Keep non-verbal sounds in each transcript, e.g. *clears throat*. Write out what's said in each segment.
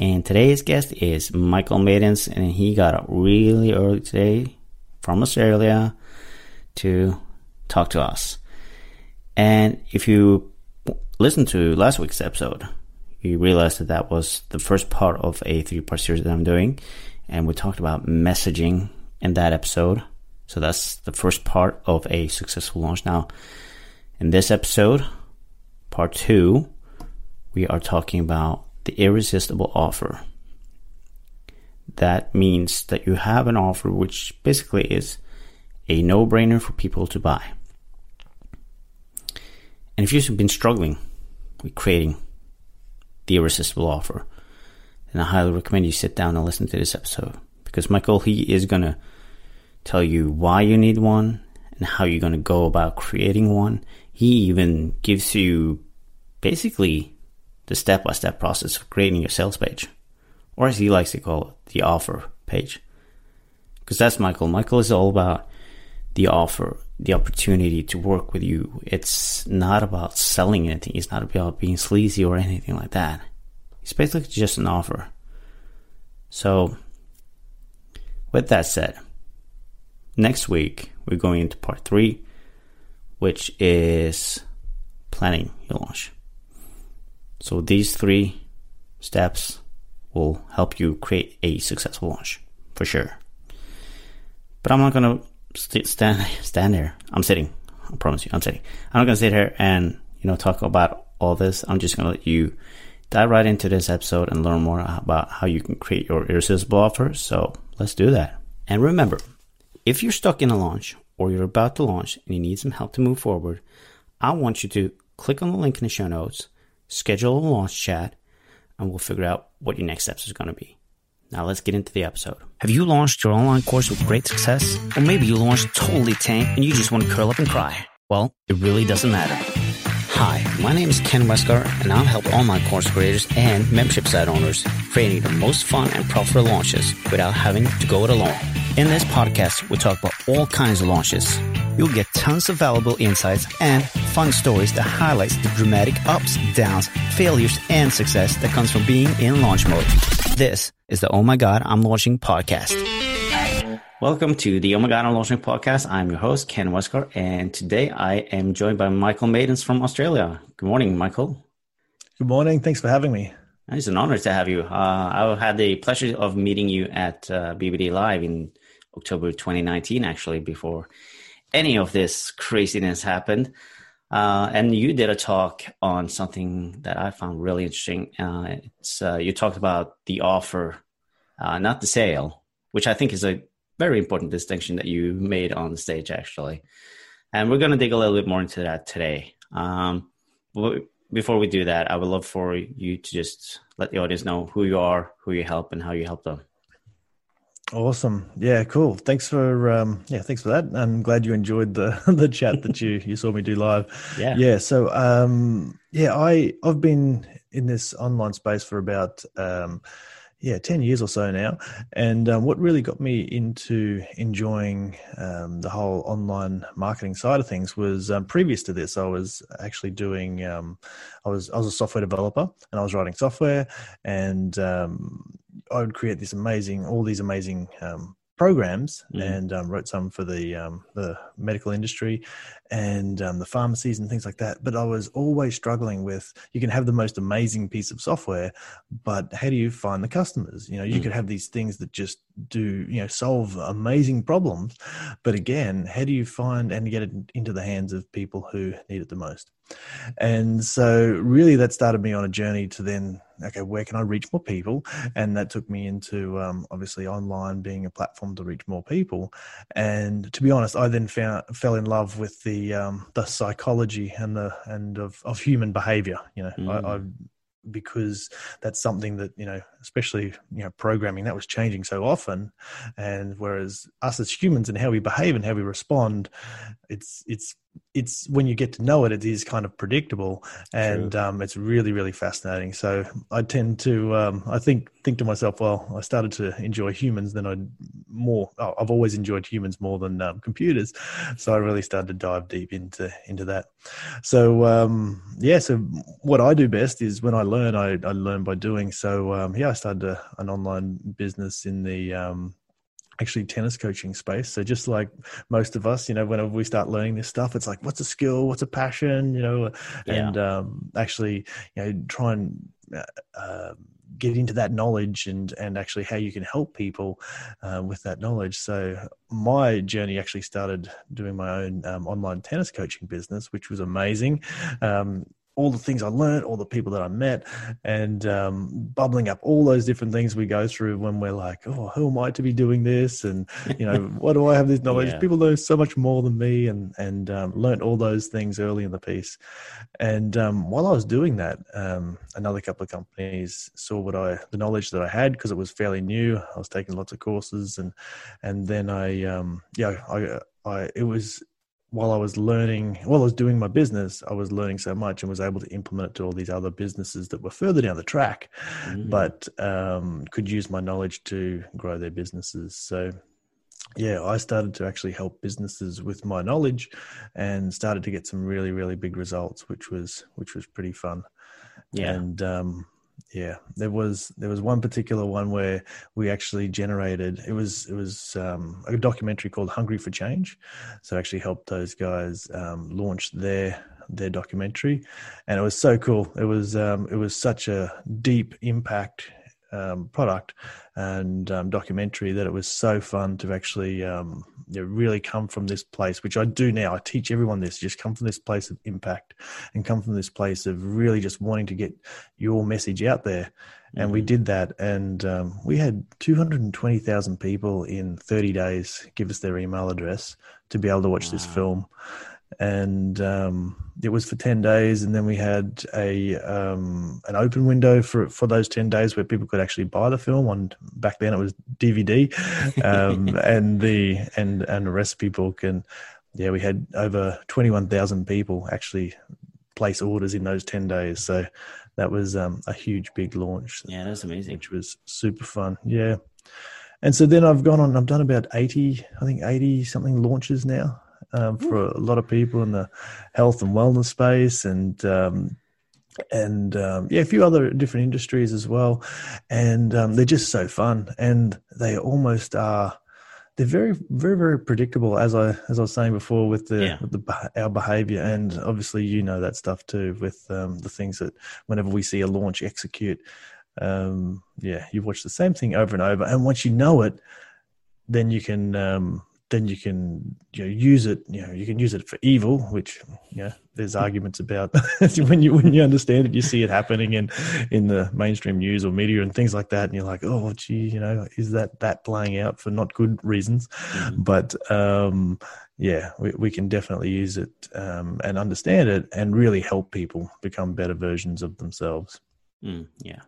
And today's guest is Michael Maidens, and he got up really early today from Australia to talk to us. And if you listen to last week's episode, you realize that that was the first part of a three part series that I'm doing. And we talked about messaging in that episode. So that's the first part of a successful launch. Now, in this episode, part two, we are talking about the irresistible offer. That means that you have an offer which basically is a no brainer for people to buy. And if you've been struggling with creating the irresistible offer, then I highly recommend you sit down and listen to this episode because Michael, he is going to tell you why you need one and how you're going to go about creating one. He even gives you basically the step by step process of creating your sales page, or as he likes to call it, the offer page. Because that's Michael. Michael is all about the offer, the opportunity to work with you. It's not about selling anything, it's not about being sleazy or anything like that. It's basically just an offer. So, with that said, next week we're going into part three, which is planning your launch. So these three steps will help you create a successful launch for sure. But I'm not gonna st- stand *laughs* stand there. I'm sitting. I promise you, I'm sitting. I'm not gonna sit here and you know talk about all this. I'm just gonna let you dive right into this episode and learn more about how you can create your irresistible offer. So let's do that. And remember, if you're stuck in a launch or you're about to launch and you need some help to move forward, I want you to click on the link in the show notes schedule a launch chat, and we'll figure out what your next steps is going to be. Now let's get into the episode. Have you launched your online course with great success? Or maybe you launched totally tank and you just want to curl up and cry. Well, it really doesn't matter. Hi, my name is Ken Westgaard, and I'll help online course creators and membership site owners creating the most fun and profitable launches without having to go it alone. In this podcast, we talk about all kinds of launches You'll get tons of valuable insights and fun stories that highlights the dramatic ups, downs, failures, and success that comes from being in launch mode. This is the Oh My God, I'm Launching podcast. Welcome to the Oh My God, I'm Launching podcast. I'm your host, Ken Westgaard, and today I am joined by Michael Maidens from Australia. Good morning, Michael. Good morning. Thanks for having me. It's an honor to have you. Uh, I had the pleasure of meeting you at uh, BBD Live in October 2019, actually, before any of this craziness happened. Uh, and you did a talk on something that I found really interesting. Uh, it's uh, you talked about the offer, uh, not the sale, which I think is a very important distinction that you made on the stage, actually. And we're going to dig a little bit more into that today. Um, before we do that, I would love for you to just let the audience know who you are, who you help, and how you help them. Awesome. Yeah, cool. Thanks for um yeah, thanks for that. I'm glad you enjoyed the *laughs* the chat that you you saw me do live. *laughs* Yeah. Yeah, so um yeah, I I've been in this online space for about um yeah, 10 years or so now. And um, what really got me into enjoying um, the whole online marketing side of things was um, previous to this, I was actually doing, um, I was, I was a software developer and I was writing software and um, I would create this amazing, all these amazing um, programs mm. and um, wrote some for the um, the medical industry and um, the pharmacies and things like that. But I was always struggling with you can have the most amazing piece of software, but how do you find the customers? You know, you mm. could have these things that just do you know solve amazing problems, but again, how do you find and get it into the hands of people who need it the most? And so, really, that started me on a journey to then okay, where can I reach more people? And that took me into um, obviously online being a platform to reach more people. And to be honest, I then found fell in love with the um, the psychology and the and of, of human behavior. You know, mm. I, I because that's something that you know especially you know programming that was changing so often. And whereas us as humans and how we behave and how we respond it's it's it's when you get to know it, it is kind of predictable, and um, it's really really fascinating. So I tend to um, I think think to myself, well, I started to enjoy humans, then I more oh, I've always enjoyed humans more than um, computers, so I really started to dive deep into into that. So um, yeah, so what I do best is when I learn, I, I learn by doing. So um, yeah, I started a, an online business in the um, actually tennis coaching space. So just like most of us, you know, whenever we start learning this stuff, it's like, what's a skill? What's a passion? You know, yeah. and um, actually, you know, try and uh, uh, get into that knowledge and and actually how you can help people uh, with that knowledge. So my journey actually started doing my own um, online tennis coaching business, which was amazing. Um, all the things I learned, all the people that I met, and um, bubbling up all those different things we go through when we're like, oh, who am I to be doing this? And you know, *laughs* what do I have this knowledge? Yeah. People know so much more than me, and and um, learned all those things early in the piece. And um, while I was doing that, um, another couple of companies saw what I the knowledge that I had because it was fairly new. I was taking lots of courses, and and then I um, yeah I I it was while I was learning, while I was doing my business, I was learning so much and was able to implement it to all these other businesses that were further down the track, mm. but um, could use my knowledge to grow their businesses. So, yeah, I started to actually help businesses with my knowledge, and started to get some really, really big results, which was which was pretty fun. Yeah, and um, yeah there was there was one particular one where we actually generated it was it was um, a documentary called hungry for change. So actually helped those guys um, launch their their documentary. And it was so cool. It was um, it was such a deep impact um, product and um, documentary that it was so fun to actually um, you know, really come from this place, which I do now. I teach everyone this: just come from this place of impact and come from this place of really just wanting to get your message out there. And mm-hmm. we did that, and um, we had 220,000 people in 30 days give us their email address to be able to watch wow. this film and um, it was for 10 days and then we had a um, an open window for for those 10 days where people could actually buy the film on back then it was dvd *laughs* um, and the and and a recipe book and yeah we had over 21000 people actually place orders in those 10 days. So that was um, a huge big launch yeah that's amazing. which was super fun yeah. And so then i've gone on i've done about 80 i think 80 something launches now um, for a lot of people in the health and wellness space and um, and um, yeah, a few other different industries as well. And um, they're just so fun, and they almost are. They're very, very, very predictable, as I as I was saying before, with the yeah. with the our behavior, and obviously you know that stuff too, with um, the things that whenever we see a launch execute, um, yeah, you watch the same thing over and over, and once you know it, then you can um, then you can you know, use it. You know, you can use it for evil, which you know, there's arguments about *laughs* when you when you understand it, you see it happening in in the mainstream news or media and things like that, and you're like, oh, gee, you know, is that that playing out for not good reasons? Mm-hmm. But um, yeah, we, we can definitely use it um, and understand it, and really help people become better versions of themselves. Mm, yeah.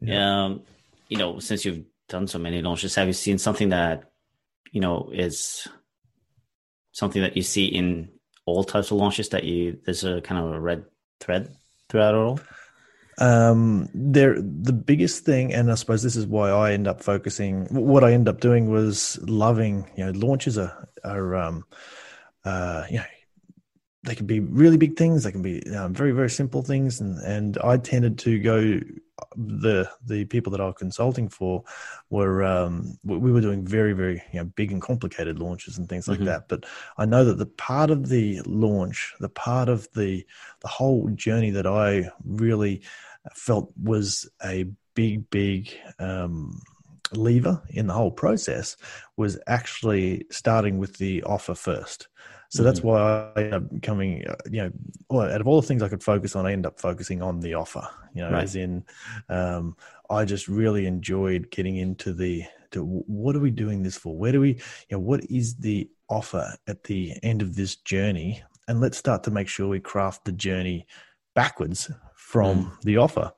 yeah. Um, you know, since you've done so many launches, have you seen something that you know is something that you see in all types of launches that you there's a kind of a red thread throughout it all? Um there the biggest thing and i suppose this is why i end up focusing what i end up doing was loving you know launches are are um uh you know they can be really big things they can be um, very very simple things and and i tended to go the the people that I was consulting for were um, we were doing very very you know big and complicated launches and things like mm-hmm. that. But I know that the part of the launch, the part of the the whole journey that I really felt was a big big um, lever in the whole process was actually starting with the offer first. So that's mm-hmm. why I end up coming, uh, you know, well, out of all the things I could focus on, I end up focusing on the offer, you know, right. as in, um, I just really enjoyed getting into the, to what are we doing this for? Where do we, you know, what is the offer at the end of this journey? And let's start to make sure we craft the journey backwards from mm. the offer.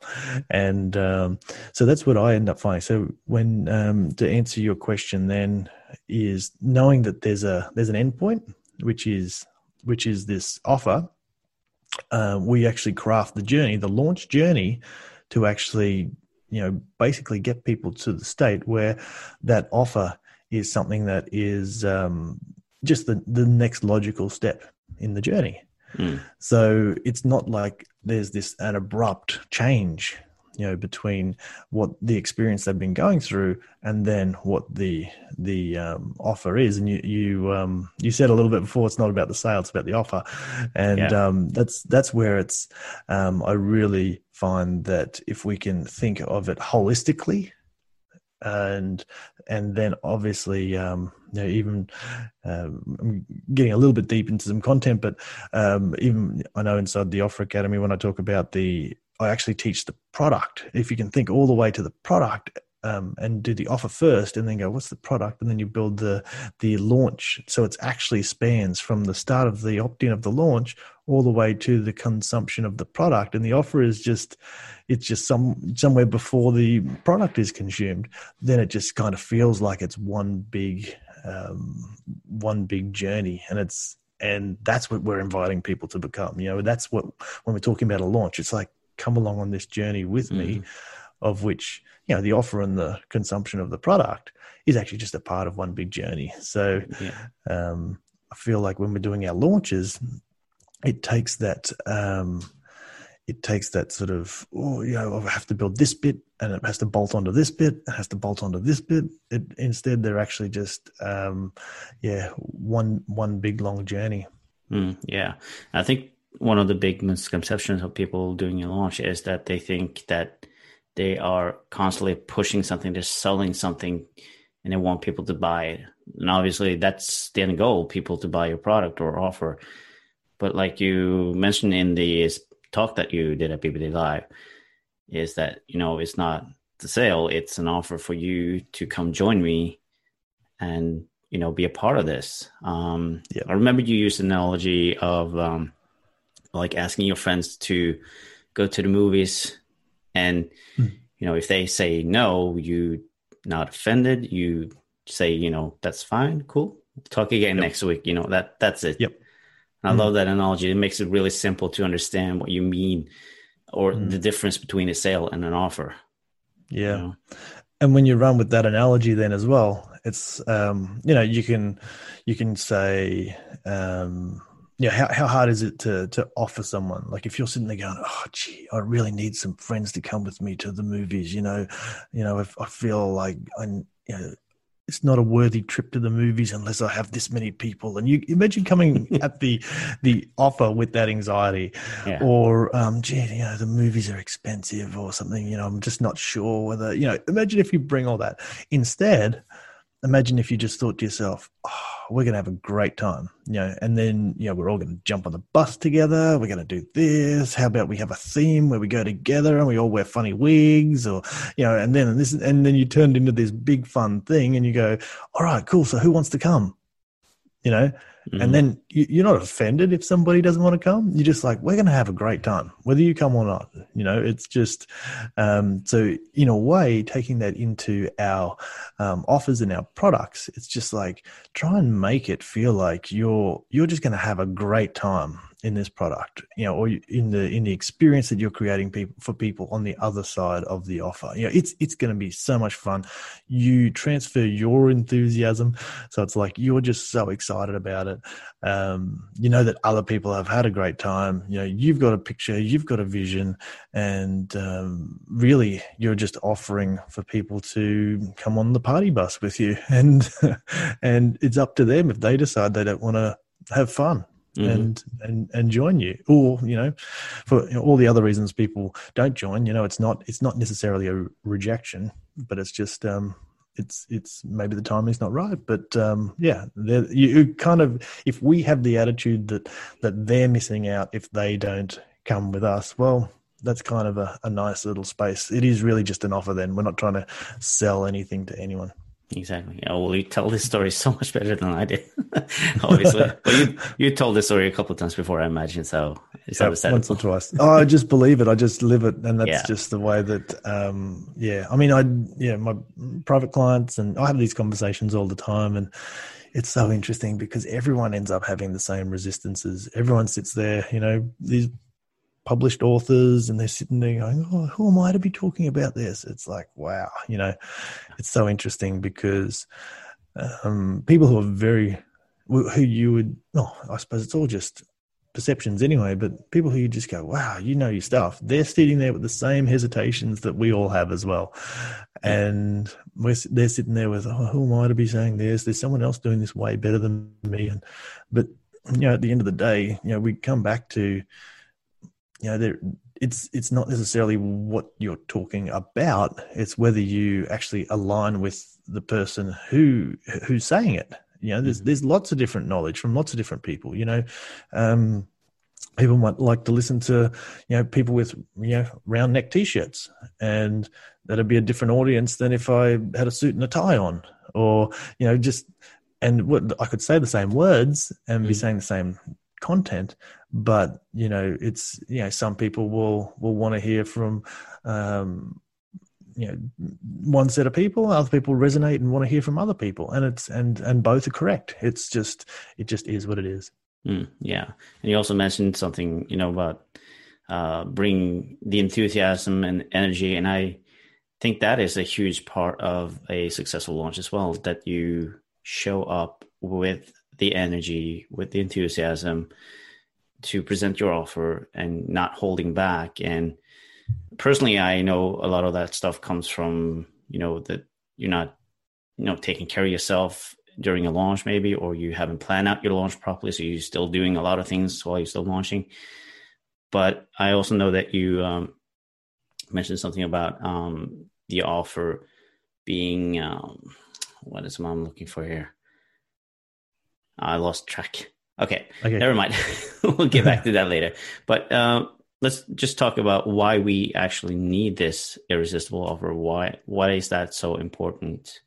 And um, so that's what I end up finding. So when um, to answer your question, then is knowing that there's a there's an endpoint, which is which is this offer. Uh, we actually craft the journey, the launch journey, to actually you know basically get people to the state where that offer is something that is um, just the the next logical step in the journey. Mm. So it's not like there's this an abrupt change, you know, between what the experience they've been going through and then what the the um, offer is. And you you um, you said a little bit before, it's not about the sale, it's about the offer, and yeah. um, that's that's where it's. Um, I really find that if we can think of it holistically and and then obviously um, you know, even um, I'm getting a little bit deep into some content, but um, even I know inside the Offer Academy when I talk about the I actually teach the product. If you can think all the way to the product um, and do the offer first, and then go, what's the product, and then you build the the launch. So it actually spans from the start of the opt in of the launch all the way to the consumption of the product, and the offer is just it's just some somewhere before the product is consumed. Then it just kind of feels like it's one big um, one big journey, and it's and that's what we're inviting people to become. You know, that's what when we're talking about a launch, it's like come along on this journey with mm-hmm. me, of which you know the offer and the consumption of the product is actually just a part of one big journey. So yeah. um, I feel like when we're doing our launches, it takes that um, it takes that sort of oh you know I have to build this bit and it has to bolt onto this bit it has to bolt onto this bit it, instead they're actually just um, yeah one one big long journey mm, yeah i think one of the big misconceptions of people doing a launch is that they think that they are constantly pushing something they're selling something and they want people to buy it and obviously that's the end goal people to buy your product or offer but like you mentioned in the talk that you did at BBD Live is that you know it's not the sale; it's an offer for you to come join me and you know be a part of this. Um, yeah. I remember you used an analogy of um, like asking your friends to go to the movies, and mm. you know if they say no, you not offended. You say you know that's fine, cool. Talk again yep. next week. You know that that's it. Yep. I mm. love that analogy. It makes it really simple to understand what you mean or mm. the difference between a sale and an offer. Yeah. You know? And when you run with that analogy then as well, it's um, you know, you can you can say um yeah, how, how hard is it to to offer someone like if you're sitting there going, oh gee, I really need some friends to come with me to the movies, you know, you know, if I feel like I you know it's not a worthy trip to the movies unless I have this many people. And you imagine coming *laughs* at the the offer with that anxiety, yeah. or um, gee, you know, the movies are expensive or something. You know, I'm just not sure whether you know. Imagine if you bring all that instead imagine if you just thought to yourself, oh, we're going to have a great time, you know, and then, you know, we're all going to jump on the bus together. We're going to do this. How about we have a theme where we go together and we all wear funny wigs or, you know, and then this, and then you turned into this big fun thing and you go, all right, cool. So who wants to come? You know, Mm-hmm. And then you, are not offended if somebody doesn't want to come. You're just like, we're going to have a great time, whether you come or not. You know, it's just um, so in a way, taking that into our um, offers and our products, it's just like try and make it feel like you're you're just going to have a great time in this product, you know, or in the in the experience that you're creating people for people on the other side of the offer. You know, it's it's going to be so much fun. You transfer your enthusiasm, so it's like you're just so excited about it. Um, you know that other people have had a great time. You know, you've got a picture, you've got a vision, and um, really, you're just offering for people to come on the party bus with you, *laughs* and and it's up to them if they decide they don't want to have fun mm-hmm. and, and and join you or you know for all the other reasons people don't join you know it's not it's not necessarily a rejection but it's just um it's it's maybe the timing is not right but um yeah you kind of if we have the attitude that that they're missing out if they don't come with us well that's kind of a, a nice little space. It is really just an offer then. We're not trying to sell anything to anyone Exactly. Yeah, well, you tell this story *laughs* so much better than I did, *laughs* obviously. *laughs* but you you told this story a couple of times before, I imagine. So that yeah, once or twice. Oh, I just believe it. I just live it, and that's yeah. just the way that. Um, yeah, I mean, I yeah, my private clients, and I have these conversations all the time, and it's so interesting because everyone ends up having the same resistances. Everyone sits there, you know, these published authors, and they're sitting there going, "Oh, who am I to be talking about this?" It's like, wow, you know, it's so interesting because um, people who are very who you would, oh, I suppose it's all just perceptions anyway, but people who you just go, wow, you know your stuff, they're sitting there with the same hesitations that we all have as well. And we're, they're sitting there with, oh, who am I to be saying this? There's someone else doing this way better than me. And, but, you know, at the end of the day, you know, we come back to, you know, there, it's it's not necessarily what you're talking about it's whether you actually align with the person who who's saying it you know, there's mm-hmm. there's lots of different knowledge from lots of different people. You know, um, people might like to listen to you know people with you know round neck t-shirts, and that'd be a different audience than if I had a suit and a tie on, or you know just and what I could say the same words and be mm. saying the same content but you know it's you know some people will will want to hear from um you know one set of people other people resonate and want to hear from other people. And it's and and both are correct. It's just it just is what it is. Mm, yeah. And you also mentioned something you know about uh bring the enthusiasm and energy. And i think that is a huge part of a successful launch as well that you show up with the energy with the enthusiasm to present your offer and not holding back. And personally, I know a lot of that stuff comes from you know that you're not you know taking care of yourself during a launch maybe or you haven't planned out your launch properly so you're still doing a lot of things while you're still launching. But i also know that you um, mentioned something about um, the offer being um, what is mom looking for here? I lost track okay, okay. never mind *laughs* we'll get back *laughs* to that later but um, let's just talk about why we actually need this irresistible offer. Why why is that so important?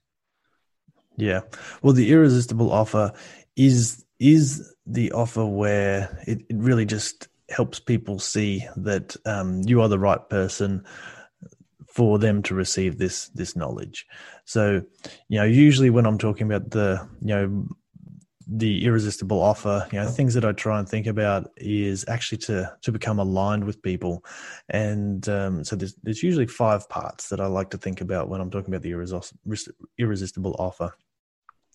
Yeah. Well, the irresistible offer is is the offer where it, it really just helps people see that um, you are the right person for them to receive this this knowledge. So, you know, usually when I'm talking about the you know the irresistible offer. You know things that i try and think about is actually to to become aligned with people. And um, so there's, there's usually five parts that i like to think about when i'm talking about the irresistible offer.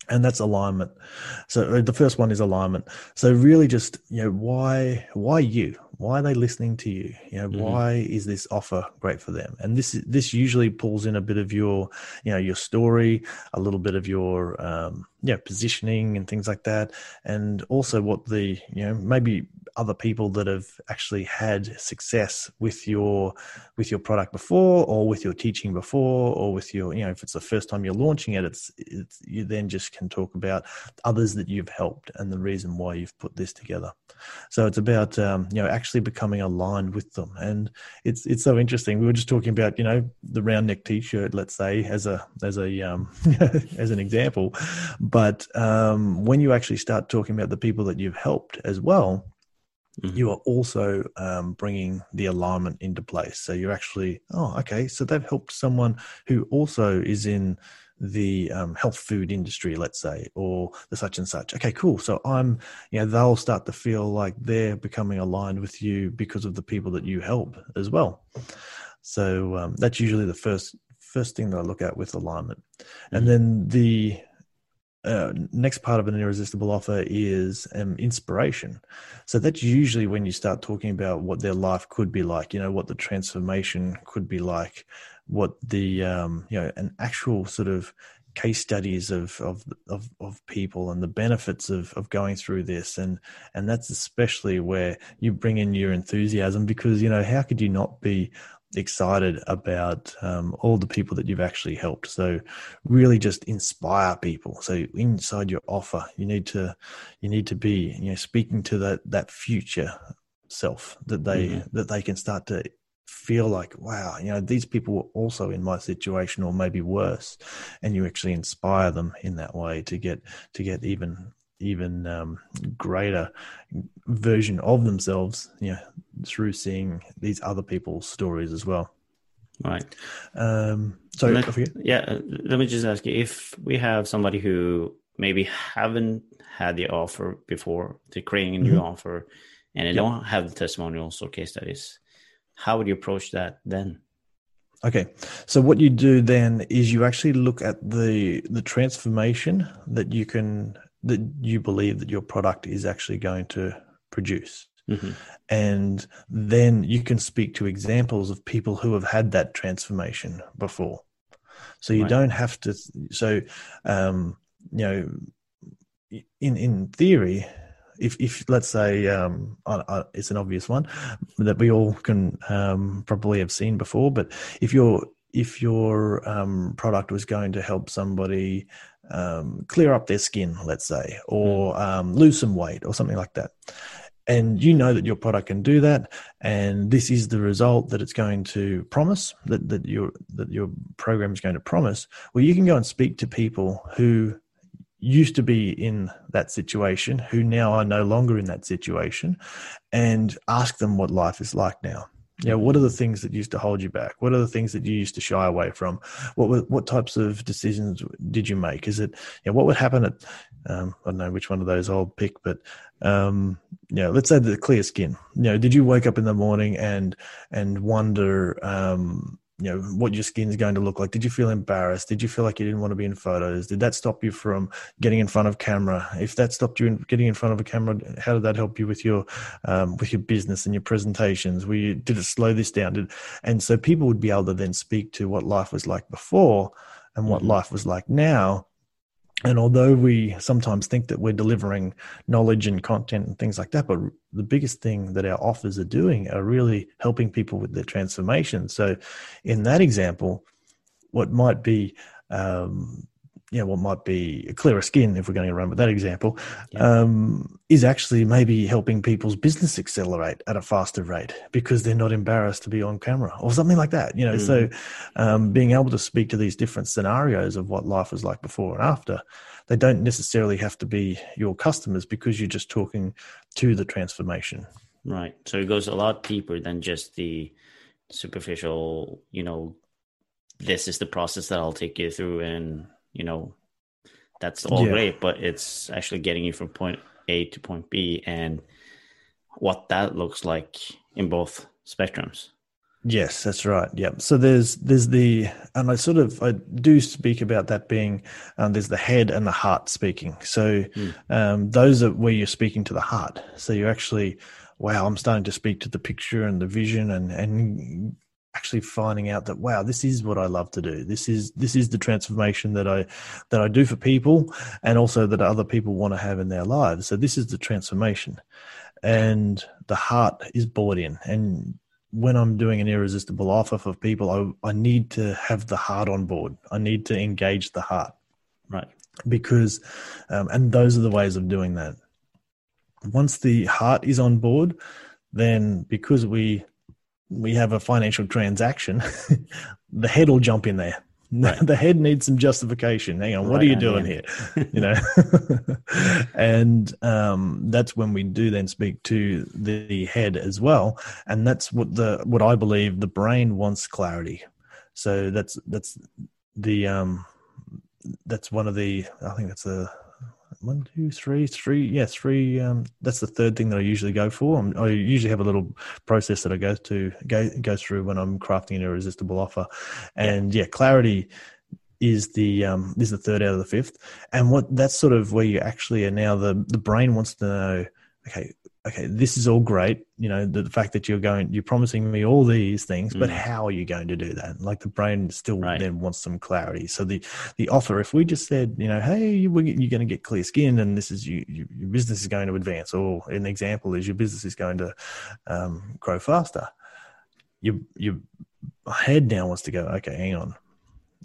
And that's alignment. So uh, the first one is alignment. So really just you know why why you why are they listening to you? You know mm-hmm. why is this offer great for them? And this this usually pulls in a bit of your you know your story a little bit of your um yeah positioning and things like that. And also what the you know maybe other people that have actually had success with your with your product before or with your teaching before or with your you know if it's the first time you're launching it it's, it's you then just can talk about others that you've helped and the reason why you've put this together. So it's about um, you know actually becoming aligned with them. And it's it's so interesting. We were just talking about you know the round neck t-shirt let's say as a as a um, *laughs* as an example. But um, when you actually start talking about the people that you've helped as well mm-hmm. you are also um, bringing the alignment into place. So you're actually, oh, okay, so they've helped someone who also is in the um, health food industry, let's say, or the such and such. Okay, cool. So I'm, you know, they'll start to feel like they're becoming aligned with you because of the people that you help as well. So um, that's usually the first first thing that I look at with alignment, mm-hmm. and then the uh, next part of an irresistible offer is um, inspiration. So that's usually when you start talking about what their life could be like. You know what the transformation could be like, what the um, you know an actual sort of case studies of, of of of people and the benefits of of going through this and and that's especially where you bring in your enthusiasm because you know how could you not be excited about um, all the people that you've actually helped. So really just inspire people. So inside your offer, you need to you need to be you know speaking to that that future self that they mm-hmm. that they can start to feel like wow you know these people were also in my situation or maybe worse and you actually inspire them in that way to get to get even even um, greater version of themselves, you know, through seeing these other people's stories as well. Right. Um, so, let, yeah, uh, let me just ask you if we have somebody who maybe haven't had the offer before, they're creating a new mm-hmm. offer, and they yep. don't have the testimonials or case studies, how would you approach that then? Okay, so what you do then is you actually look at the the transformation that you can that you believe that your product is actually going to produce. Mm-hmm. And then you can speak to examples of people who have had that transformation before. So you right. don't have to. So, um, you know, in in theory, if if let's say um, it's an obvious one that we all can um, probably have seen before, but if your if your um, product was going to help somebody um, clear up their skin, let's say, or hmm. um, lose some weight, or something like that, and you know that your product can do that and this is the result that it's going to promise that, that your that your program is going to promise. Well you can go and speak to people who used to be in that situation who now are no longer in that situation and ask them what life is like now you know, what are the things that used to hold you back? What are the things that you used to shy away from? What were, what types of decisions did you make? Is it, you know, what would happen at, um, I don't know which one of those I'll pick, but, um, you know, let's say the clear skin. You know, did you wake up in the morning and and wonder, um, you know what your skin's going to look like. Did you feel embarrassed? Did you feel like you didn't want to be in photos? Did that stop you from getting in front of camera? If that stopped you in getting in front of a camera how did that help you with your um, with your business and your presentations? Were you did it slow this down? Did, and so people would be able to then speak to what life was like before and what mm-hmm. life was like now and although we sometimes think that we're delivering knowledge and content and things like that, but the biggest thing that our offers are doing are really helping people with their transformation. So, in that example, what might be um, you know, what might be a clearer skin, if we're going to run with that example, yeah. um, is actually maybe helping people's business accelerate at a faster rate because they're not embarrassed to be on camera or something like that. You know, mm. so um, being able to speak to these different scenarios of what life was like before and after, they don't necessarily have to be your customers because you're just talking to the transformation. Right. So it goes a lot deeper than just the superficial, you know, this is the process that I'll take you through and you know, that's all yeah. great, but it's actually getting you from point A to point B and what that looks like in both spectrums. Yes, that's right. Yeah. So there's there's the and I sort of I do speak about that being um, there's the head and the heart speaking. So mm. um, those are where you're speaking to the heart. So you're actually wow, I'm starting to speak to the picture and the vision and and actually finding out that wow this is what i love to do. This is this is the transformation that i that i do for people and also that other people want to have in their lives. So this is the transformation. And the heart is bought in. And when i'm doing an irresistible offer for people i, I need to have the heart on board. I need to engage the heart. Right. Because um, and those are the ways of doing that. Once the heart is on board then because we we have a financial transaction, *laughs* the head will jump in there. Right. *laughs* The head needs some justification. Hang on, what are you doing here? *laughs* You know, and um, that's when we do then speak to the head as well, and that's what the what I believe the brain wants clarity. So that's that's the um, that's one of the I think that's the one, two, three, three. Yeah, three. Um, that's the third thing that I usually go for. I'm, i usually have a little process that I go to go go through when I'm crafting an irresistible offer, and yeah, yeah clarity is the um, is the third out of the fifth. And what that's sort of where you actually are now. The the brain wants to know. Okay, okay, this is all great. You know, the, the, fact that you're going, you're promising me all these things, mm. but how are you going to do that? Like the brain still right. then wants some clarity. So the the offer, if we just said, you know, hey, you, are going to get clear skin, and this is you, you, your business is going to advance, or an example is your business is going to um, grow faster. Your your head now wants to go, okay, hang on,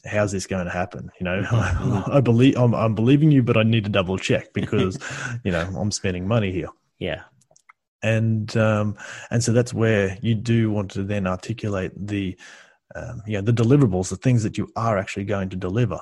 how's this going to happen? You know, mm-hmm. *laughs* I believe I'm, I'm believing you, but I need to double check because, *laughs* you know, I'm spending money here. Yeah and um, and so that's where you do want to then articulate the um, you know the deliverables, the things that you are actually going to deliver,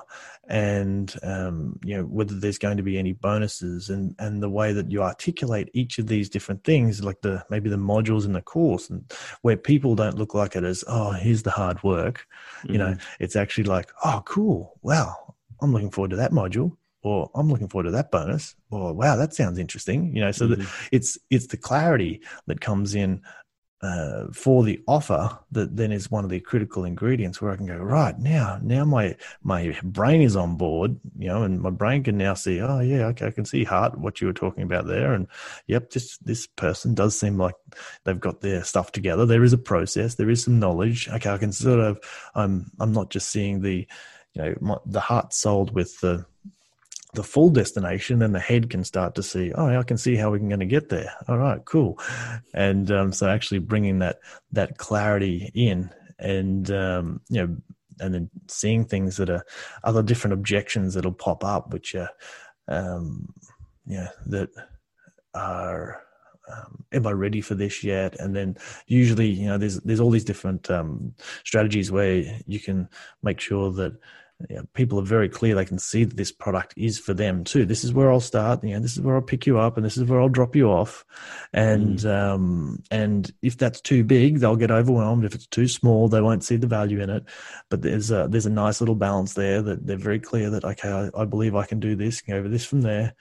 and um, you know whether there's going to be any bonuses, and and the way that you articulate each of these different things, like the maybe the modules in the course, and where people don't look like it as oh here's the hard work, mm-hmm. you know mm-hmm. it's actually like oh cool wow I'm looking forward to that module or I'm looking forward to that bonus, or wow, that sounds interesting. You know, so mm-hmm. the, it's it's the clarity that comes in uh, for the offer that then is one of the critical ingredients where I can go right now. Now my my brain is on board, you know, and my brain can now see. Oh yeah, okay, I can see heart what you were talking about there, and yep, this this person does seem like they've got their stuff together. There is a process, there is some knowledge. Okay, I can sort of I'm I'm not just seeing the you know my, the heart sold with the the full destination, then the head can start to see, oh, I can see how we're going to get there. All right, cool. And um, so actually bringing that that clarity in, and um, you know, and then seeing things that are other different objections that'll pop up, which are, um, yeah, that are. Um, am I ready for this yet? And then usually, you know, there's there's all these different um, strategies where you can make sure that you know, people are very clear. They can see that this product is for them too. This is where I'll start. You know, this is where I'll pick you up, and this is where I'll drop you off. And mm. um, and if that's too big, they'll get overwhelmed. If it's too small, they won't see the value in it. But there's a there's a nice little balance there that they're very clear that okay, I, I believe I can do this. Can go over this from there,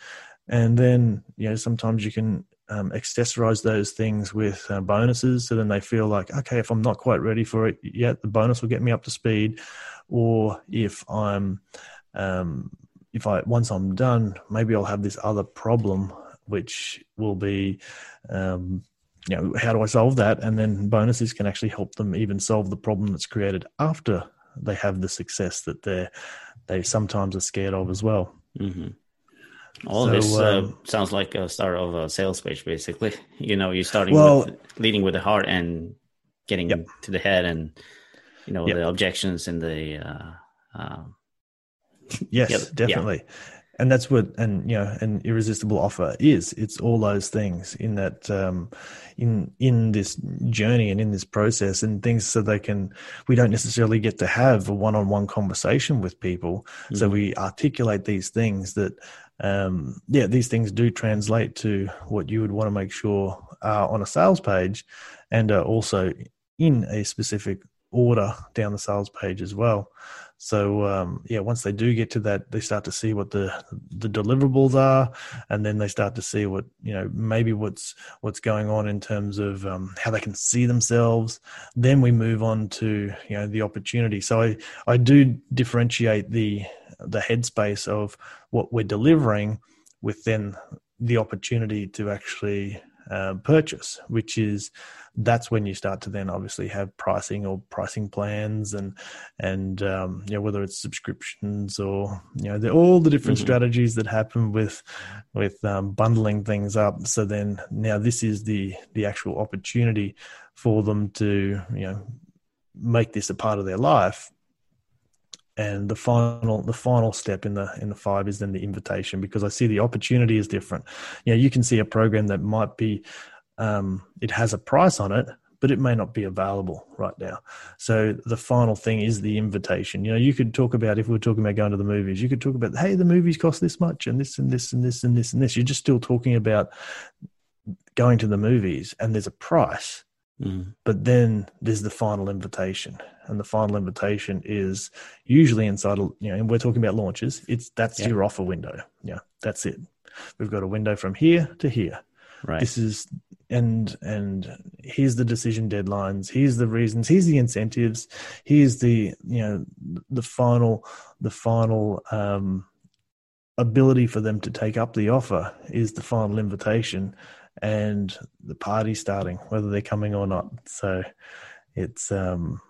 and then you know sometimes you can um, accessorize those things with uh, bonuses so then they feel like okay if i'm not quite ready for it yet the bonus will get me up to speed or if i'm um, if i once i'm done maybe i'll have this other problem which will be um, you know how do i solve that and then bonuses can actually help them even solve the problem that's created after they have the success that they're they sometimes are scared of as well mm-hmm. All so, this uh, um, sounds like a start of a sales page, basically. *laughs* You know, you're starting well, with leading with the heart and getting yep. to the head, and you know yep. the objections and the. Uh, um, yes, yeah, definitely. Yeah. And that's what, and you know, an irresistible offer is. It's all those things in that, um, in in this journey and in this process, and things so they can. We don't necessarily get to have a one-on-one conversation with people, mm-hmm. so we articulate these things that um, yeah, these things do translate to what you would want to make sure are on a sales page and are also in a specific order down the sales page as well. So um, yeah, once they do get to that, they start to see what the the deliverables are, and then they start to see what you know maybe what's what's going on in terms of um, how they can see themselves. Then we move on to you know the opportunity. So I I do differentiate the the headspace of what we're delivering with then the opportunity to actually uh, purchase, which is that's when you start to then obviously have pricing or pricing plans and and um, you know whether it's subscriptions or you know all the different mm-hmm. strategies that happen with with um, bundling things up. So then now this is the the actual opportunity for them to you know make this a part of their life and the final the final step in the in the five is then the invitation because I see the opportunity is different. You know, you can see a program that might be um, it has a price on it, but it may not be available right now. So the final thing is the invitation. You know, you could talk about if we are talking about going to the movies, you could talk about hey, the movies cost this much and this and this and this and this and this. You're just still talking about going to the movies and there's a price. Mm. But then there's the final invitation and the final invitation is usually inside you know and we're talking about launches. It's that's yeah. your offer window. Yeah that's it. We've got a window from here to here. Right. This is and and here's the decision deadlines. Here's the reasons. Here's the incentives. Here's the you know the final the final um ability for them to take up the offer is the final invitation and the party starting whether they're coming or not so it's um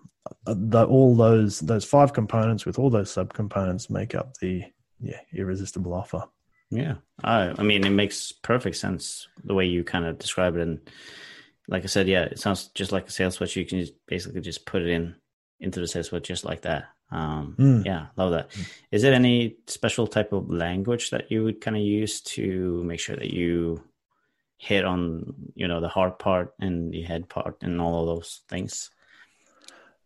uh, the, all those those five components with all those subcomponents make up the yeah irresistible offer. Yeah, I I mean it makes perfect sense the way you kind of describe it, and like I said, yeah, it sounds just like a sales switch. You can just basically just put it in into the sales switch just like that. Um, mm. Yeah, love that. Is there any special type of language that you would kind of use to make sure that you hit on you know the heart part and the head part and all of those things?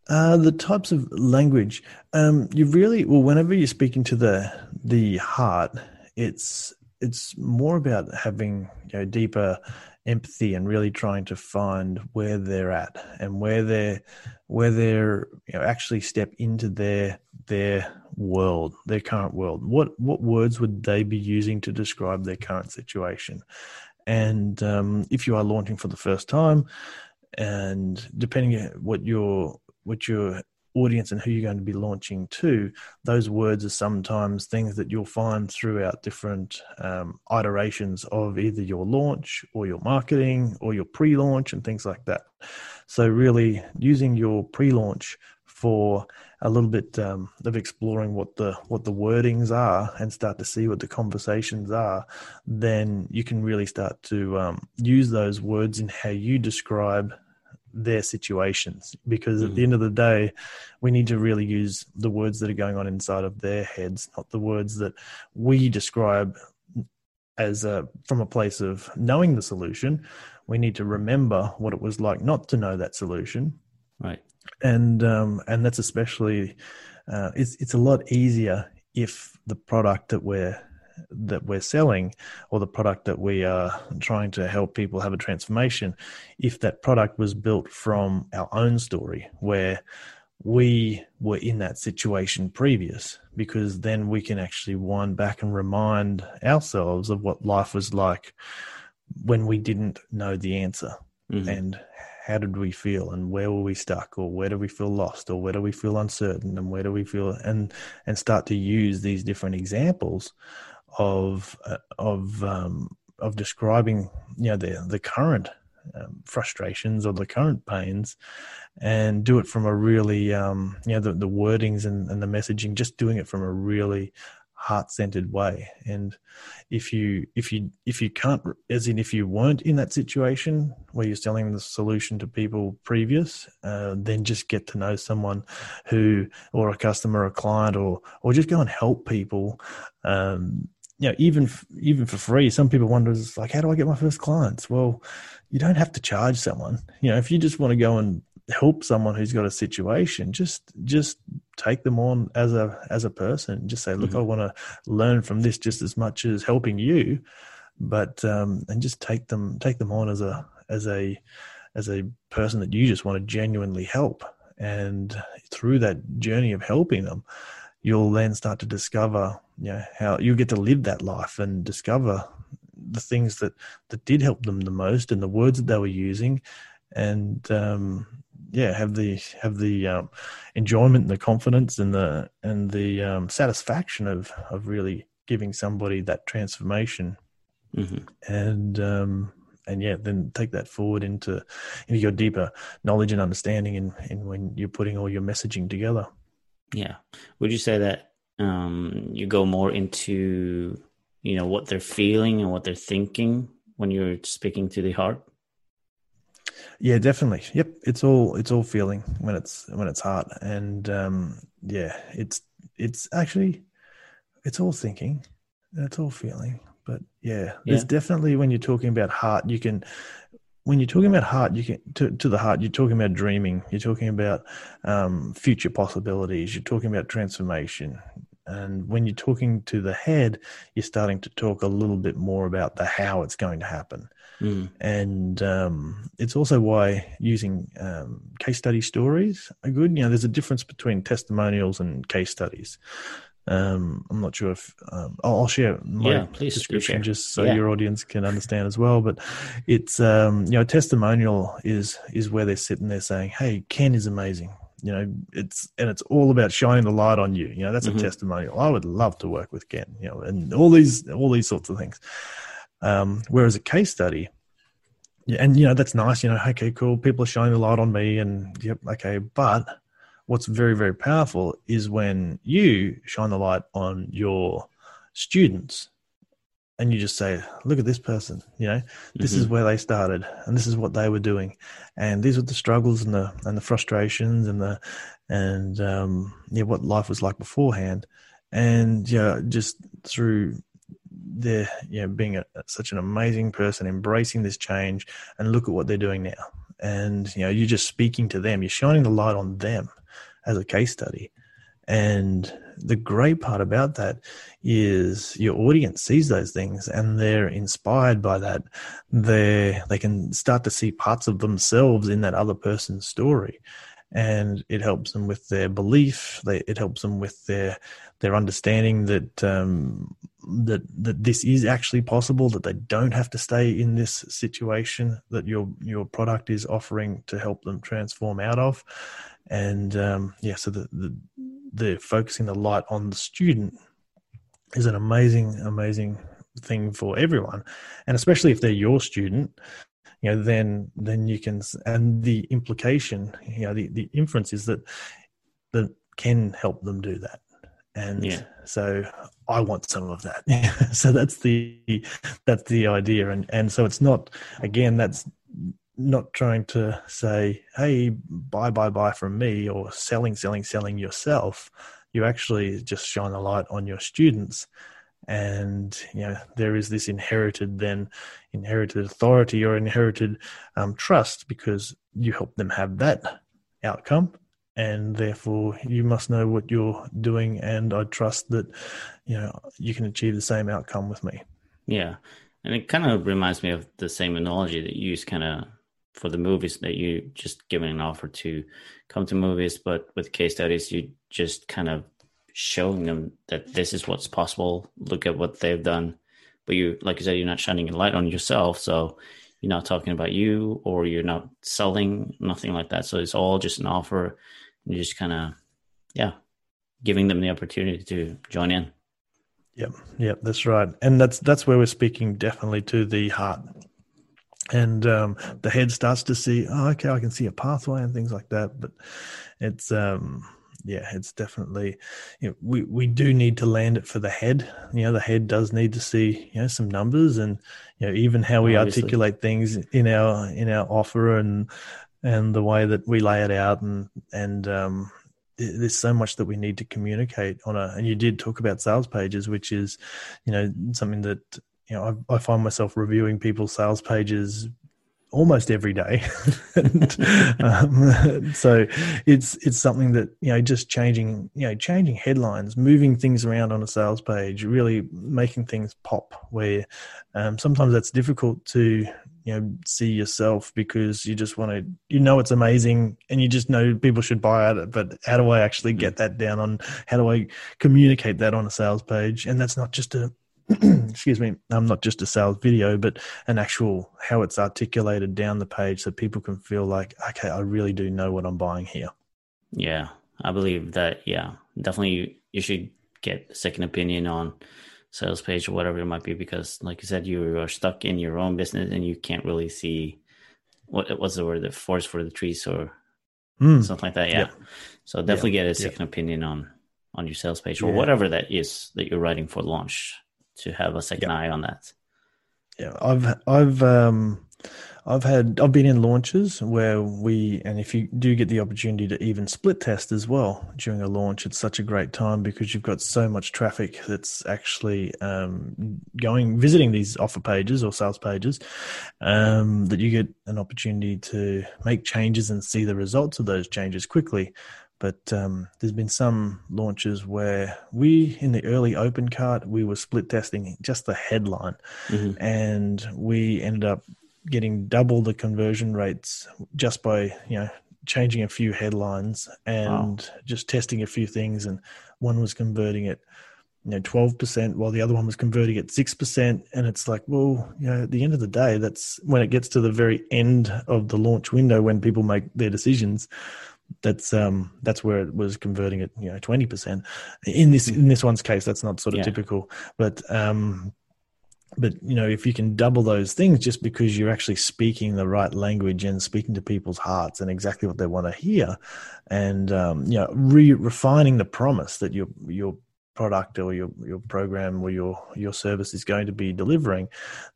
Uh, the types of language um, you really well whenever you're speaking to the the heart, it's it's more about having you know deeper empathy and really trying to find where they're at and where they're where they're you know actually step into their their world their current world what what words would they be using to describe their current situation and um, if you are launching for the first time and depending on what your what your audience and who you're going to be launching to, those words are sometimes things that you'll find throughout different um, iterations of either your launch or your marketing or your pre launch and things like that. So, really using your pre launch for a little bit um, of exploring what the what the wordings are and start to see what the conversations are, then you can really start to um, use those words in how you describe their situations because mm-hmm. at the mm. end of the day we need to really use the words that are going on inside of their heads not the words that we describe as a from a place of knowing the solution we need to remember what it was like not to know that solution right and um, and that's especially uh, it's it's a lot easier if the product that we're that we're selling or the product that we are trying to help people have a transformation if that product was built from our own story where we were in that situation previous because then we can actually wind back and remind ourselves of what life was like when we didn't know the answer mm-hmm. and how did we feel and where were we stuck or where do we feel lost or where do we feel uncertain and where do we feel and and start to use these different examples of uh, of um, of describing you know the the current um, frustrations or the current pains and do it from a really um, you know the, the wordings and, and the messaging just doing it from a really heart-centered way and if you if you if you can't as in if you weren't in that situation where you're selling the solution to people previous uh, then just get to know someone who or a customer or a client or or just go and help people um, you know, even even for free, some people wonder, like, how do I get my first clients? Well, you don't have to charge someone. You know, if you just want to go and help someone who's got a situation, just just take them on as a as a person. Just say, look, mm-hmm. I want to learn from this just as much as helping you, but um, and just take them take them on as a as a as a person that you just want to genuinely help. And through that journey of helping them, you'll then start to discover you know how you get to live that life and discover the things that that did help them the most and the words that they were using and um, yeah have the have the um, enjoyment and the confidence and the and the um, satisfaction of of really giving somebody that transformation mm-hmm. and um, and yeah then take that forward into into your deeper knowledge and understanding in, in when you're putting all your messaging together yeah. Would you say that um, you go more into you know what they're feeling and what they're thinking when you're speaking to the heart? Yeah, definitely. Yep, it's all it's all feeling when it's when it's heart, and um, yeah, it's it's actually it's all thinking, it's all feeling. But yeah, there's definitely when you're talking about heart, you can when you're talking about heart, you can to, to the heart. You're talking about dreaming. You're talking about um, future possibilities. You're talking about transformation. And when you're talking to the head, you're starting to talk a little bit more about the how it's going to happen. Mm. And um, it's also why using um, case study stories are good. You know, there's a difference between testimonials and case studies. Um, I'm not sure if um, I'll, I'll, share my yeah, please, description please just so yeah. your audience can understand as well. But it's um, you know, testimonial is is where they're sitting there saying, "Hey, Ken is amazing." You know, it's and it's all about shining the light on you. You know, that's mm-hmm. a testimonial. I would love to work with Ken. You know, and all these all these sorts of things. Um, whereas a case study, yeah, and you know that's nice. You know, okay, cool. People are shining the light on me, and yep, okay, but what's very, very powerful is when you shine the light on your students and you just say, look at this person, you know, this mm-hmm. is where they started and this is what they were doing. And these are the struggles and the, and the frustrations and the, and, um, yeah, what life was like beforehand. And, yeah, just through their, you know, being a, such an amazing person, embracing this change and look at what they're doing now and you know you're just speaking to them you're shining the light on them as a case study and the great part about that is your audience sees those things and they're inspired by that. They they can start to see parts of themselves in that other person's story. And it helps them with their belief. They, it helps them with their their understanding that um, that that this is actually possible that they don't have to stay in this situation that your your product is offering to help them transform out of. And um, yeah so the, the the focusing the light on the student is an amazing amazing thing for everyone and especially if they're your student you know then then you can and the implication you know the, the inference is that that can help them do that and yeah. so I want some of that. *laughs* so that's the that's the idea, and and so it's not again that's not trying to say hey buy buy buy from me or selling selling selling yourself. You actually just shine a light on your students, and you know there is this inherited then inherited authority or inherited um, trust because you help them have that outcome. And therefore you must know what you're doing and i trust that you know you can achieve the same outcome with me. Yeah. And it kind of reminds me of the same analogy that you use kind of for the movies that you just given an offer to come to movies but with case studies you just kind of showing them that this is what's possible. Look at what they've done. But you like you said you're not shining a light on yourself. So you're not talking about you or you're not selling nothing like that. So it's all just an offer. You just kind of, yeah, giving them the opportunity to join in. Yep, yep, that's right, and that's that's where we're speaking definitely to the heart, and um, the head starts to see, oh, okay, I can see a pathway and things like that, but it's um, yeah, it's definitely you know, we we do need to land it for the head. You know, the head does need to see you know some numbers and you know even how we Obviously. articulate things in our in our offer and and the way that we lay it out and and um, there's so much that we need to communicate on a and you did talk about sales pages which is you know something that you know I, I find myself reviewing people's sales pages almost every day. *laughs* And, um, so it's it's something that you know just changing you know changing headlines moving things around on a sales page really making things pop where um, sometimes that's difficult to you know see yourself because you just want to you know it's amazing and you just know people should buy it but how do i actually get that down on how do i communicate that on a sales page? And that's not just a *clears throat* excuse me i'm not just a sales video but an actual how it's articulated down the page so people can feel like okay i really do know what i'm buying here yeah i believe that yeah definitely you should get a second opinion on sales page or whatever it might be because like you said you are stuck in your own business and you can't really see what what's the word the forest for the trees or mm. something like that yeah yep. so definitely yep. get a second yep. opinion on on your sales page or yeah. whatever that is that you're writing for launch to have a second eye on that yeah i've i've um I've had I've been in launches where we and if you do get the opportunity to even split test as well during a launch, it's such a great time because you've got so much traffic that's actually um, going visiting these offer pages or sales pages um, that you get an opportunity to make changes and see the results of those changes quickly. But um, there's been some launches where we, in the early open cart, we were split testing just the headline, mm-hmm. and we ended up getting double the conversion rates just by you know changing a few headlines and wow. just testing a few things and one was converting at you know 12% while the other one was converting at 6% and it's like well you know at the end of the day that's when it gets to the very end of the launch window when people make their decisions that's um that's where it was converting at you know 20% in this in this one's case that's not sort of yeah. typical but um but you know if you can double those things just because you're actually speaking the right language and speaking to people's hearts and exactly what they want to hear and um, you know re- refining the promise that your your product or your your program or your your service is going to be delivering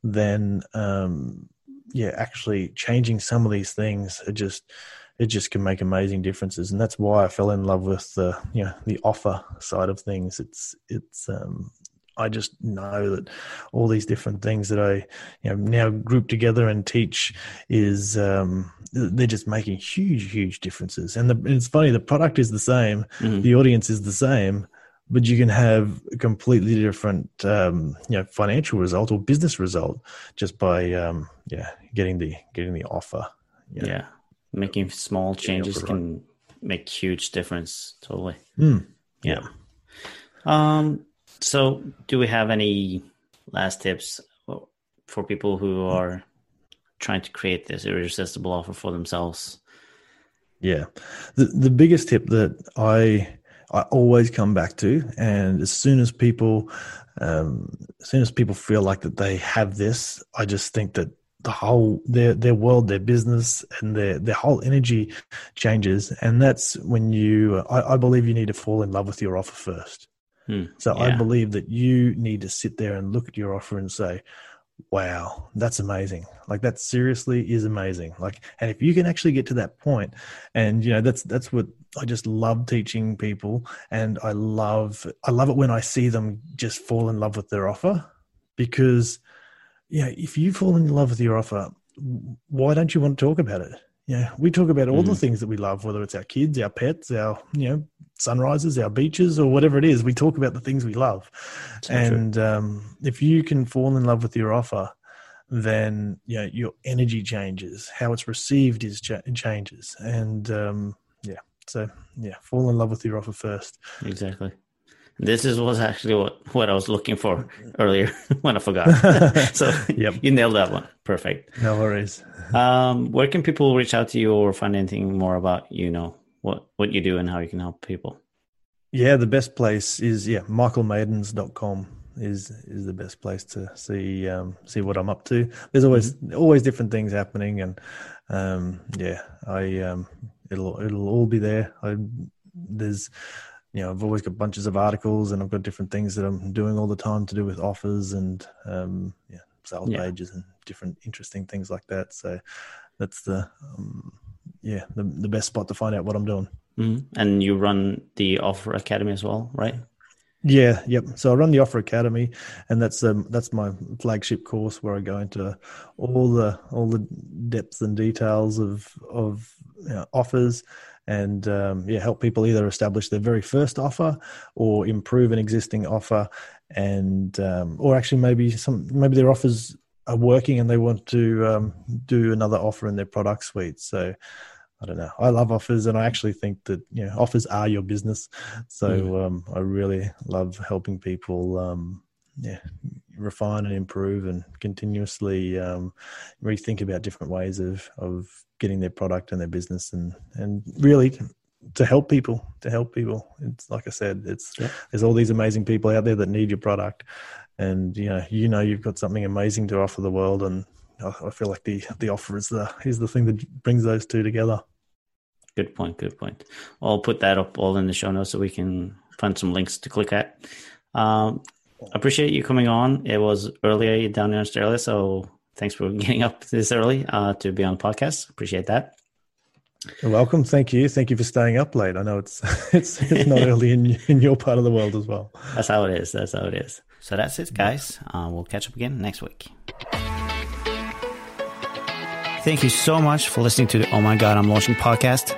then um, yeah actually changing some of these things it just it just can make amazing differences and that's why I fell in love with the you know the offer side of things it's it's um I just know that all these different things that I you know now group together and teach is um, they're just making huge huge differences. And, the, it's funny the product is the same, mm-hmm. the audience is the same, but you can have a completely different um, you know financial result or business result just by um, yeah getting the getting the offer. Yeah, yeah. Making small changes can make huge difference. Totally. Mm. Yeah. yeah. Um. So, do we have any last tips for people who are trying to create this irresistible offer for themselves? Yeah, the the biggest tip that I I always come back to, and as soon as people, um, as soon as people feel like that they have this, I just think that the whole their their world, their business, and their their whole energy changes, and that's when you. I, I believe you need to fall in love with your offer first. Hmm, so yeah. I believe that you need to sit there and look at your offer and say, wow, that's amazing. Like that seriously is amazing. Like, and if you can actually get to that point, and you know, that's that's what I just love teaching people, and I love I love it when I see them just fall in love with their offer, because yeah, if you fall in love with your offer, why don't you want to talk about it? Yeah, we talk about all mm. the things that we love, whether it's our kids, our pets, our you know sunrises, our beaches, or whatever it is. We talk about the things we love, so and um, if you can fall in love with your offer, then you know, your energy changes, how it's received is ch- changes, and um, yeah, so yeah, fall in love with your offer first. Exactly. This is was actually what, what I was looking for earlier *laughs* when I forgot. *laughs* so yep. you nailed that one. Perfect. No worries. Um, where can people reach out to you or find anything more about you know what what you do and how you can help people? Yeah, the best place is yeah, michaelmaidens.com is is the best place to see um, see what I'm up to. There's always mm-hmm. always different things happening and um, yeah, I um, it'll it'll all be there. I there's you know, I've always got bunches of articles and I've got different things that I'm doing all the time to do with offers and um, yeah, sales yeah. pages and different interesting things like that. So that's the um, yeah the the best spot to find out what I'm doing. Mm-hmm. And you run the Offer Academy as well, right? Yeah, yep. So I run the Offer Academy, and that's um that's my flagship course where I go into all the all the depths and details of of you know, offers and um, yeah, help people either establish their very first offer or improve an existing offer, and um, or actually maybe some maybe their offers are working and they want to um, do another offer in their product suite. So I don't know. I love offers, and I actually think that you know offers are your business. So mm. um, I really love helping people, um, yeah, refine and improve, and continuously um, rethink about different ways of of getting their product and their business and and really to help people to help people. It's like i said it's yep. there's all these amazing people out there that need your product. And you know you know you've got something amazing to offer the world and i feel like the the offer is the is the thing that brings those two together. Good point good point. I'll put that up all in the show notes so we can find some links to click at. Um, appreciate you coming on it was earlier down in australia so thanks for *laughs* getting up this early uh, to be on the podcast. Appreciate that. You're welcome. Thank you. Thank you for staying up late. I know it's *laughs* it's, it's not *laughs* early in in your part of the world as well. That's how it is. That's how it is. So that's it, guys. Uh, we'll catch up again next week. Thank you so much for listening to the Oh My God I'm Launching podcast.